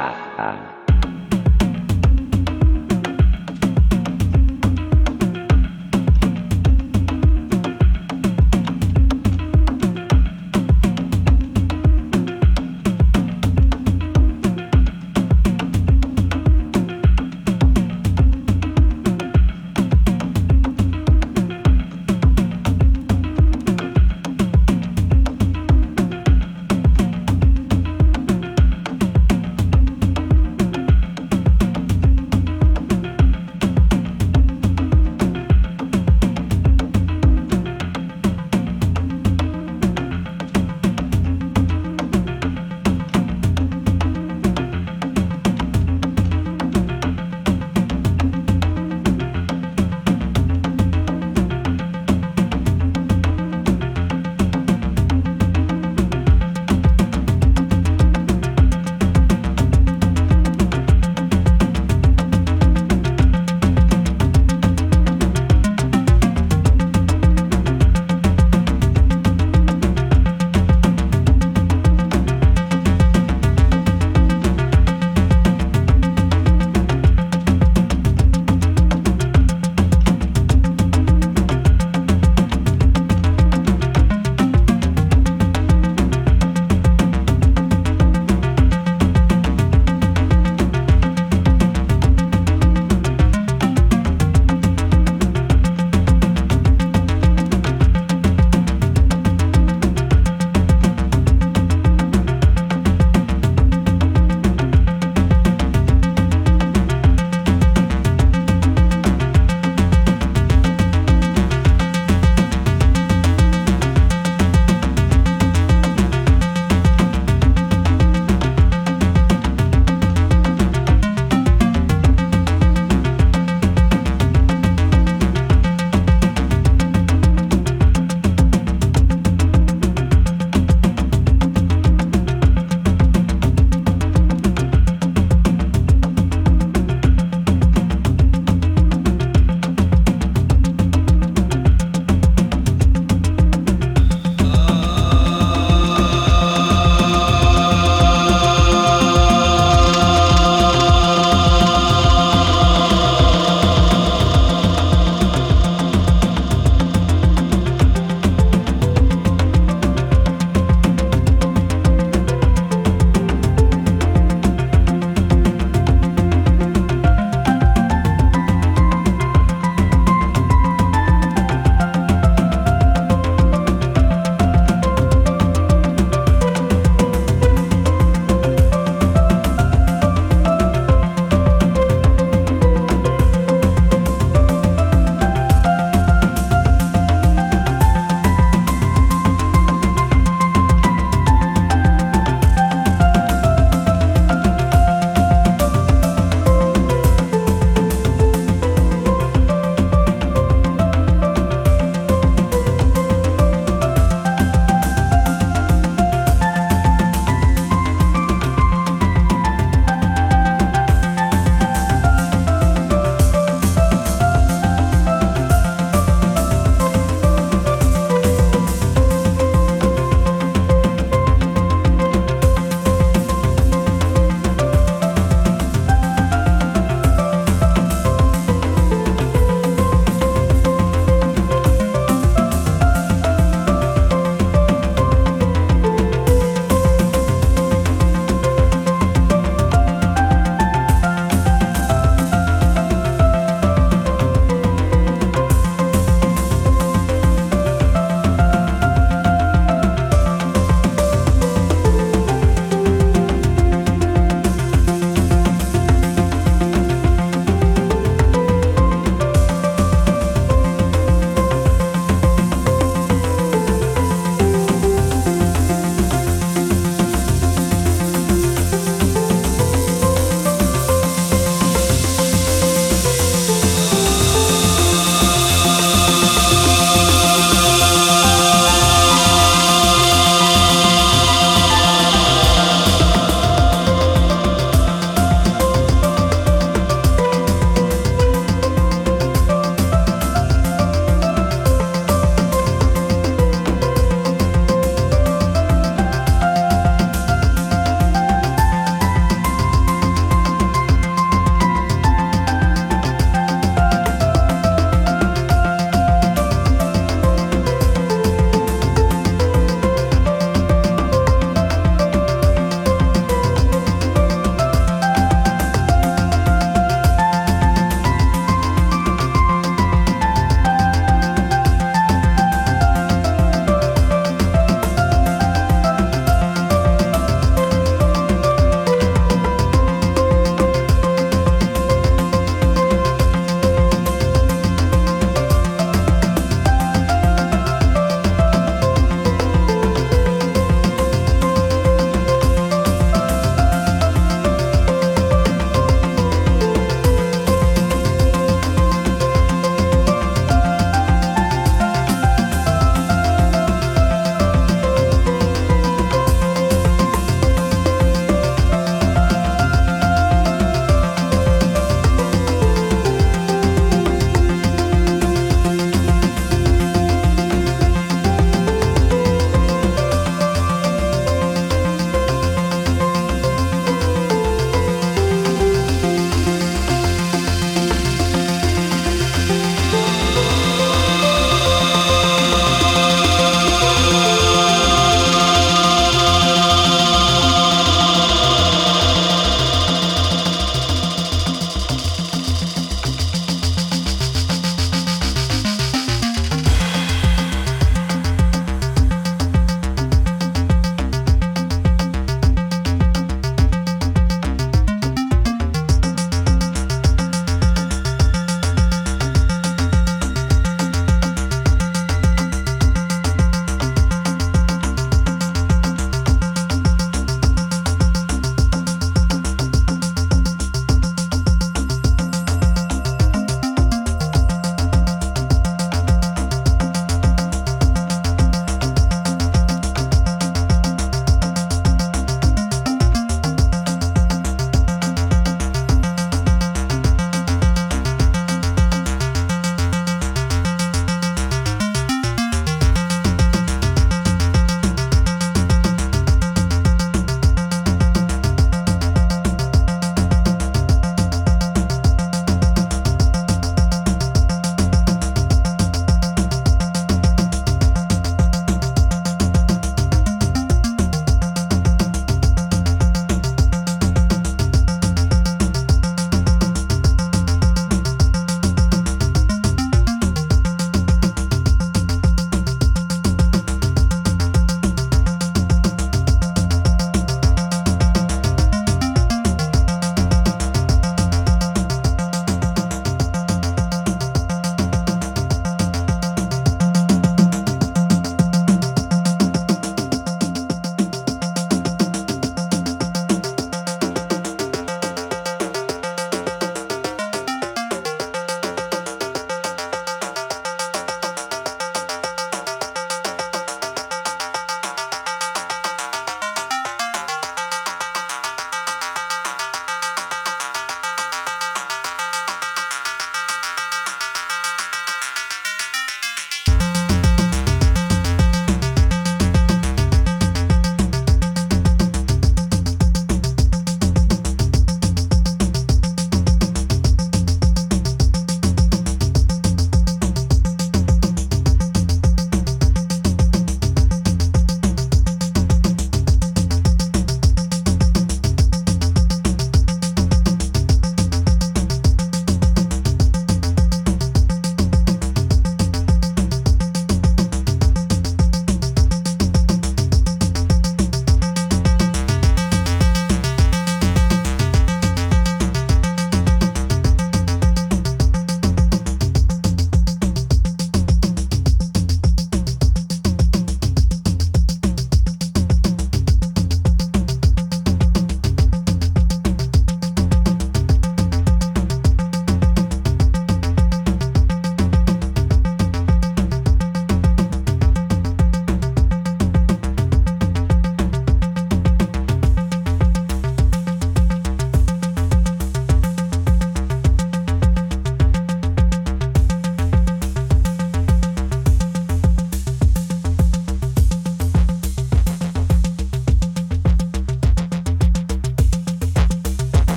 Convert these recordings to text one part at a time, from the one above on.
Dadah.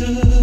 to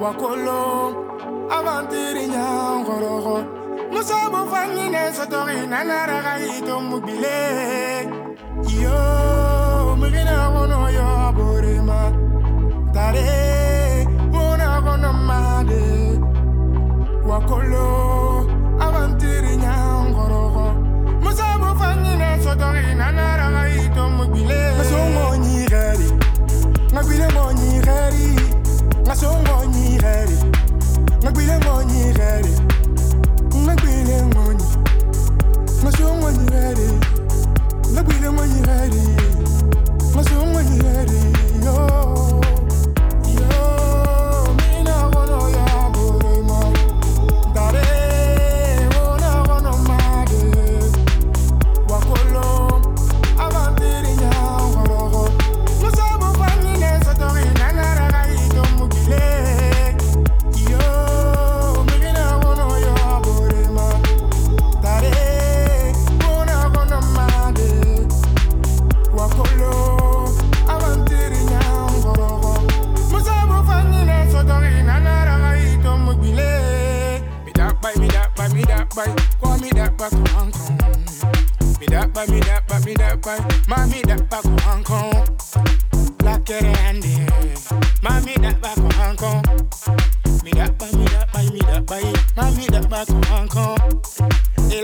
wakolo avantiri nyangorogo musobo fangine sotori nanaraga ito mubile. Yo mugina gono yo borema. Tare una gono made. Wakolo avantiri nyangorogo musobo fangine sotori nanaraga ito mubile Ngabile mo nyigari Masongo nyigari Ngabile mo nyigari Ngabile mo nyigari Masongo nyigari Ngabile mo nyigari Masongo nyigari Yo Yo me that by me that by me that by Mommy that back on. Come Black it and Mommy that back on. Come Me that by me that by me that by Mommy that back on. Come They